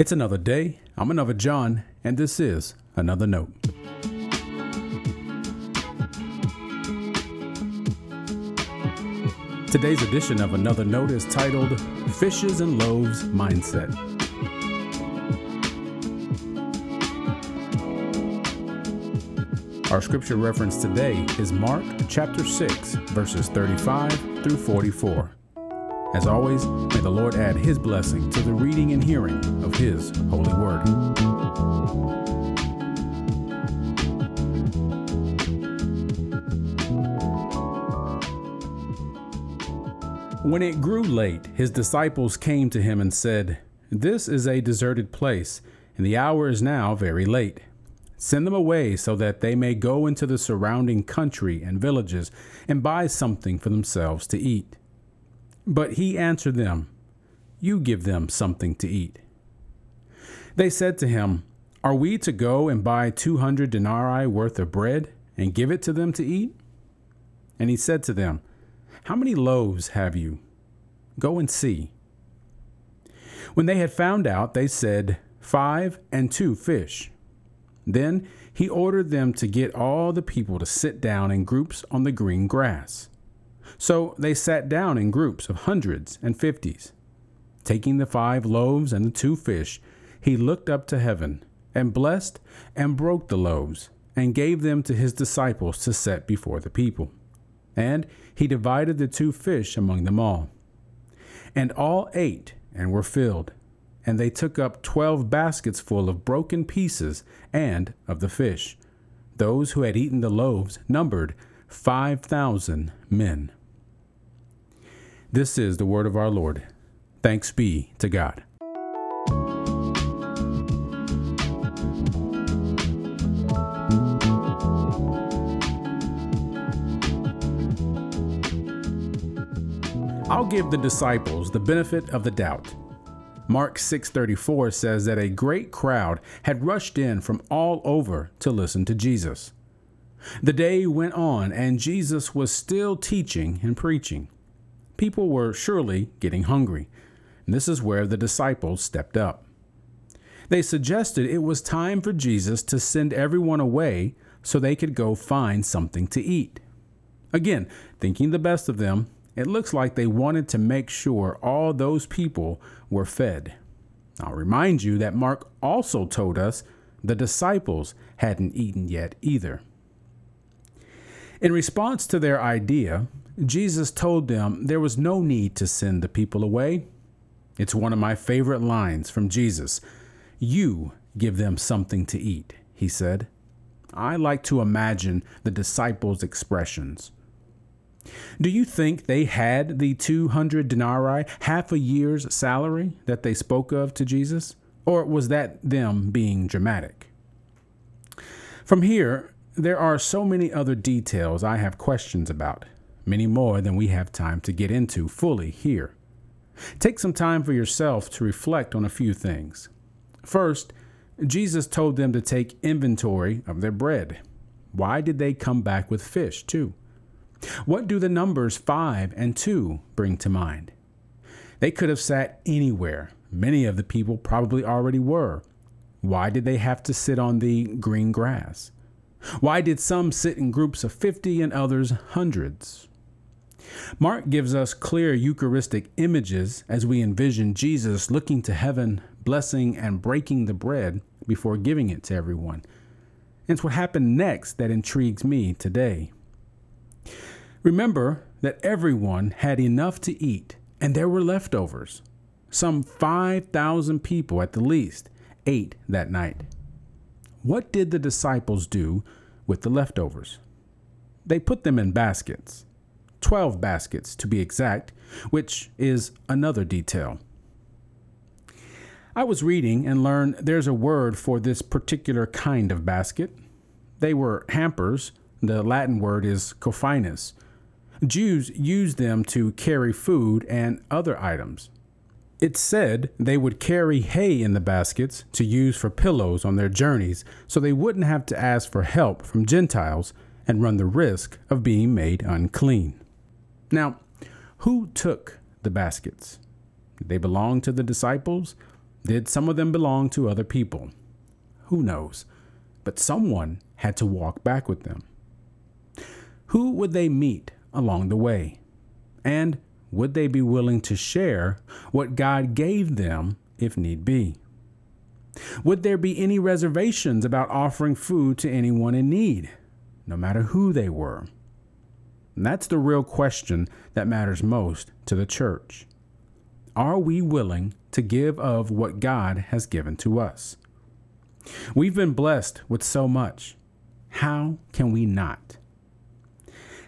It's another day. I'm another John, and this is another note. Today's edition of Another Note is titled Fishes and Loaves Mindset. Our scripture reference today is Mark chapter 6, verses 35 through 44. As always, may the Lord add his blessing to the reading and hearing of his holy word. When it grew late, his disciples came to him and said, This is a deserted place, and the hour is now very late. Send them away so that they may go into the surrounding country and villages and buy something for themselves to eat. But he answered them, You give them something to eat. They said to him, Are we to go and buy two hundred denarii worth of bread and give it to them to eat? And he said to them, How many loaves have you? Go and see. When they had found out, they said, Five and two fish. Then he ordered them to get all the people to sit down in groups on the green grass. So they sat down in groups of hundreds and fifties. Taking the five loaves and the two fish, he looked up to heaven, and blessed and broke the loaves, and gave them to his disciples to set before the people. And he divided the two fish among them all. And all ate and were filled, and they took up twelve baskets full of broken pieces and of the fish. Those who had eaten the loaves numbered five thousand men. This is the word of our Lord. Thanks be to God. I'll give the disciples the benefit of the doubt. Mark 6:34 says that a great crowd had rushed in from all over to listen to Jesus. The day went on and Jesus was still teaching and preaching people were surely getting hungry. And this is where the disciples stepped up. They suggested it was time for Jesus to send everyone away so they could go find something to eat. Again, thinking the best of them, it looks like they wanted to make sure all those people were fed. I'll remind you that Mark also told us the disciples hadn't eaten yet either. In response to their idea, Jesus told them there was no need to send the people away. It's one of my favorite lines from Jesus. You give them something to eat, he said. I like to imagine the disciples' expressions. Do you think they had the 200 denarii, half a year's salary that they spoke of to Jesus? Or was that them being dramatic? From here, there are so many other details I have questions about many more than we have time to get into fully here. Take some time for yourself to reflect on a few things. First, Jesus told them to take inventory of their bread. Why did they come back with fish, too? What do the numbers 5 and 2 bring to mind? They could have sat anywhere. Many of the people probably already were. Why did they have to sit on the green grass? Why did some sit in groups of 50 and others hundreds? Mark gives us clear Eucharistic images as we envision Jesus looking to heaven, blessing and breaking the bread before giving it to everyone. It's what happened next that intrigues me today. Remember that everyone had enough to eat, and there were leftovers. Some 5,000 people at the least ate that night. What did the disciples do with the leftovers? They put them in baskets. 12 baskets to be exact, which is another detail. I was reading and learned there's a word for this particular kind of basket. They were hampers. The Latin word is cophinus. Jews used them to carry food and other items. It said they would carry hay in the baskets to use for pillows on their journeys so they wouldn't have to ask for help from Gentiles and run the risk of being made unclean. Now, who took the baskets? Did they belong to the disciples? Did some of them belong to other people? Who knows? But someone had to walk back with them. Who would they meet along the way? And would they be willing to share what God gave them if need be? Would there be any reservations about offering food to anyone in need, no matter who they were? And that's the real question that matters most to the church. Are we willing to give of what God has given to us? We've been blessed with so much. How can we not?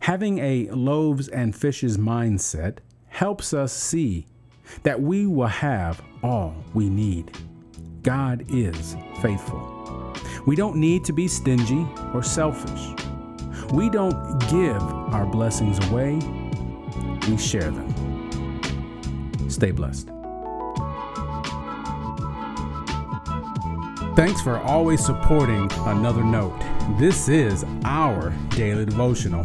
Having a loaves and fishes mindset helps us see that we will have all we need. God is faithful. We don't need to be stingy or selfish. We don't give our blessings away, we share them. Stay blessed. Thanks for always supporting Another Note. This is our daily devotional.